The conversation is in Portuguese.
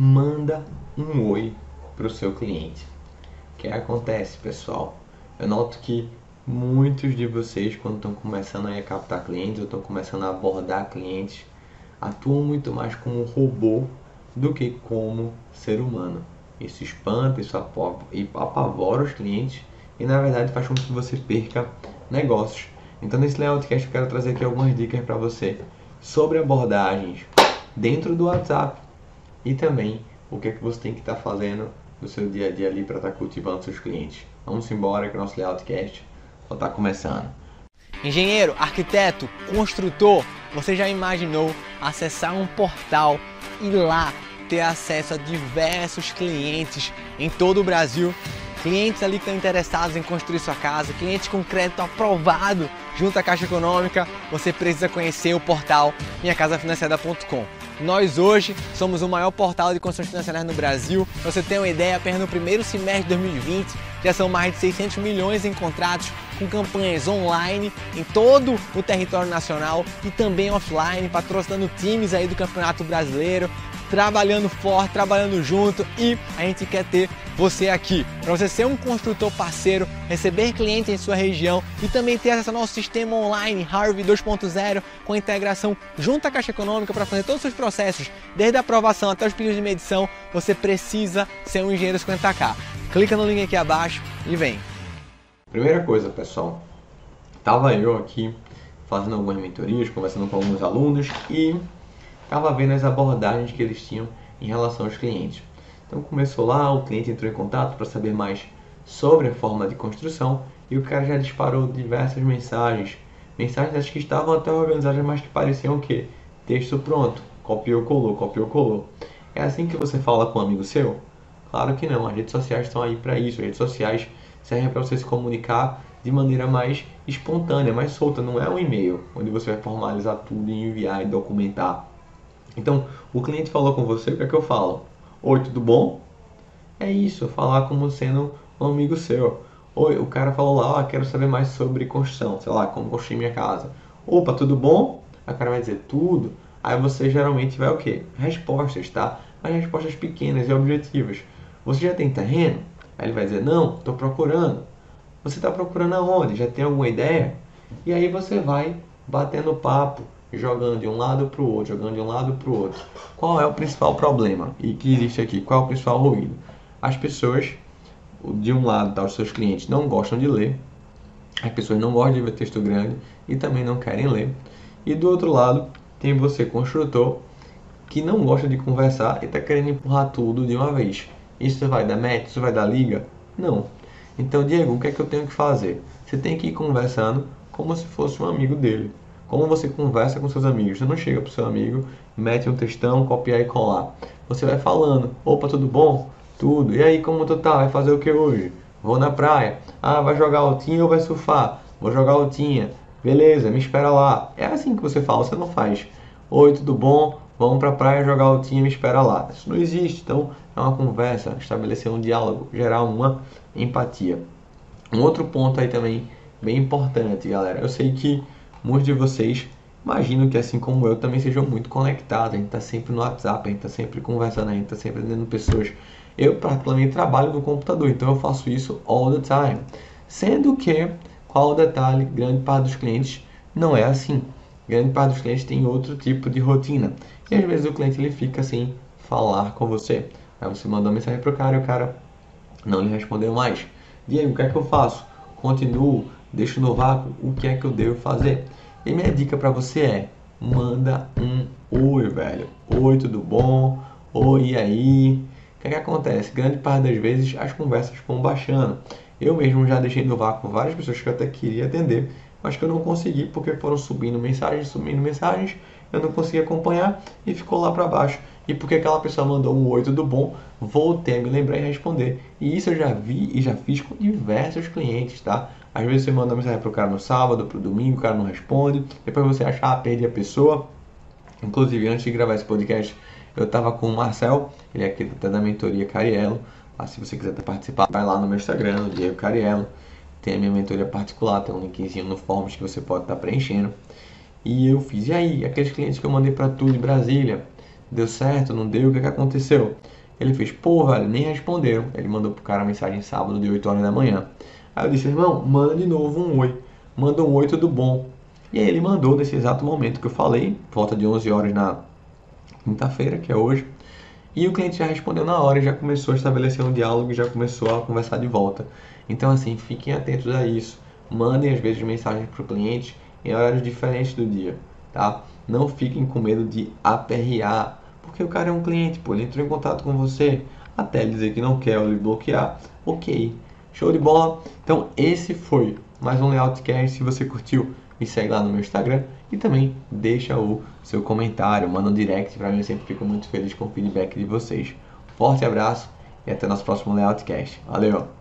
manda um oi para o seu cliente. O que acontece, pessoal? Eu noto que muitos de vocês, quando estão começando a captar clientes ou estão começando a abordar clientes, atuam muito mais como robô do que como ser humano. Isso espanta, isso apavora os clientes e na verdade faz com que você perca negócios. Então nesse Layoutcast eu quero trazer aqui algumas dicas para você sobre abordagens dentro do WhatsApp e também o que, é que você tem que estar tá fazendo no seu dia a dia ali para estar tá cultivando seus clientes. Vamos embora que o nosso Layoutcast só está começando. Engenheiro, arquiteto, construtor, você já imaginou acessar um portal e lá ter acesso a diversos clientes em todo o Brasil? Clientes ali que estão interessados em construir sua casa, clientes com crédito aprovado junto à Caixa Econômica, você precisa conhecer o portal minhacasafinanciada.com. Nós hoje somos o maior portal de construções financeiras no Brasil. Você ter uma ideia, apenas no primeiro semestre de 2020 já são mais de 600 milhões em contratos com campanhas online em todo o território nacional e também offline, patrocinando times aí do Campeonato Brasileiro, trabalhando forte, trabalhando junto e a gente quer ter você aqui. Para você ser um construtor parceiro, receber clientes em sua região e também ter acesso ao nosso sistema online Harvey 2.0 com integração junto à Caixa Econômica para fazer todos os processos, desde a aprovação até os pedidos de medição, você precisa ser um engenheiro 50k. Clica no link aqui abaixo e vem. Primeira coisa, pessoal, tava eu aqui fazendo algumas mentorias, conversando com alguns alunos e estava vendo as abordagens que eles tinham em relação aos clientes. Então começou lá, o cliente entrou em contato para saber mais sobre a forma de construção e o cara já disparou diversas mensagens, mensagens que estavam até organizadas, mas que pareciam o quê? Texto pronto, copiou, colou, copiou, colou. É assim que você fala com um amigo seu? Claro que não, as redes sociais estão aí para isso, as redes sociais servem para você se comunicar de maneira mais espontânea, mais solta, não é um e-mail onde você vai formalizar tudo e enviar e documentar. Então, o cliente falou com você, o que é que eu falo? Oi, tudo bom? É isso, falar como sendo um amigo seu. Oi, o cara falou lá, ah, quero saber mais sobre construção, sei lá, como construir minha casa. Opa, tudo bom? A cara vai dizer tudo. Aí você geralmente vai o quê? Respostas, tá? Mas respostas pequenas e objetivas. Você já tem terreno? Aí ele vai dizer, não, estou procurando. Você está procurando aonde? Já tem alguma ideia? E aí você vai batendo papo, jogando de um lado para o outro, jogando de um lado para o outro. Qual é o principal problema e que existe aqui? Qual é o principal ruído? As pessoas, de um lado, tá, os seus clientes não gostam de ler, as pessoas não gostam de ver texto grande e também não querem ler. E do outro lado, tem você, construtor, que não gosta de conversar e está querendo empurrar tudo de uma vez. Isso vai dar match? Isso vai dar liga? Não. Então, Diego, o que é que eu tenho que fazer? Você tem que ir conversando como se fosse um amigo dele. Como você conversa com seus amigos. Você não chega pro seu amigo, mete um textão, copiar e colar. Você vai falando. Opa, tudo bom? Tudo. E aí, como tu tá? Vai fazer o que hoje? Vou na praia. Ah, vai jogar altinha ou vai surfar? Vou jogar altinha. Beleza, me espera lá. É assim que você fala, você não faz. Oi, tudo bom? Vamos pra praia jogar altinha me espera lá. Isso não existe. Então, é uma conversa, estabelecer um diálogo, gerar uma empatia. Um outro ponto aí também bem importante, galera. Eu sei que muitos de vocês imagino que assim como eu também sejam muito conectados. A gente está sempre no WhatsApp, a gente está sempre conversando, a gente está sempre atendendo pessoas. Eu particularmente trabalho no computador, então eu faço isso all the time. Sendo que, qual o detalhe, grande parte dos clientes não é assim. Grande parte dos clientes tem outro tipo de rotina. E às vezes o cliente ele fica sem falar com você. Aí você mandou uma mensagem pro cara e o cara não lhe respondeu mais. Diego, o que é que eu faço? Continuo, deixo no vácuo, o que é que eu devo fazer? E minha dica para você é: manda um oi, velho. Oi, tudo bom? Oi, e aí? O que, é que acontece? Grande parte das vezes as conversas vão baixando. Eu mesmo já deixei no vácuo várias pessoas que eu até queria atender, mas que eu não consegui porque foram subindo mensagens, subindo mensagens, eu não consegui acompanhar e ficou lá para baixo. E porque aquela pessoa mandou um oi, tudo bom, voltei a me lembrar e responder. E isso eu já vi e já fiz com diversos clientes, tá? Às vezes você manda mensagem pro cara no sábado, pro domingo, o cara não responde. Depois você acha, ah, perdi a pessoa. Inclusive, antes de gravar esse podcast, eu tava com o Marcel, ele é aqui da mentoria Cariello. Ah, se você quiser participar, vai lá no meu Instagram, no Diego Cariello. Tem a minha mentoria particular, tem um linkzinho no Forms que você pode estar tá preenchendo. E eu fiz. E aí, aqueles clientes que eu mandei para tu de Brasília, Deu certo? Não deu? O que, que aconteceu? Ele fez, pô, velho, nem responderam. Ele mandou pro cara mensagem sábado de 8 horas da manhã. Aí eu disse, irmão, manda de novo um oi. Manda um oi, tudo bom. E aí ele mandou nesse exato momento que eu falei, volta de 11 horas na quinta-feira, que é hoje. E o cliente já respondeu na hora já começou a estabelecer um diálogo já começou a conversar de volta. Então, assim, fiquem atentos a isso. Mandem às vezes mensagens para o cliente em horários diferentes do dia, tá? Não fiquem com medo de aperrear, porque o cara é um cliente, pô, ele entrou em contato com você até dizer que não quer ou lhe bloquear. Ok, show de bola. Então, esse foi mais um Layoutcast. Se você curtiu, me segue lá no meu Instagram e também deixa o seu comentário, manda um direct para mim, eu sempre fico muito feliz com o feedback de vocês. Forte abraço e até nosso próximo Layoutcast. Valeu!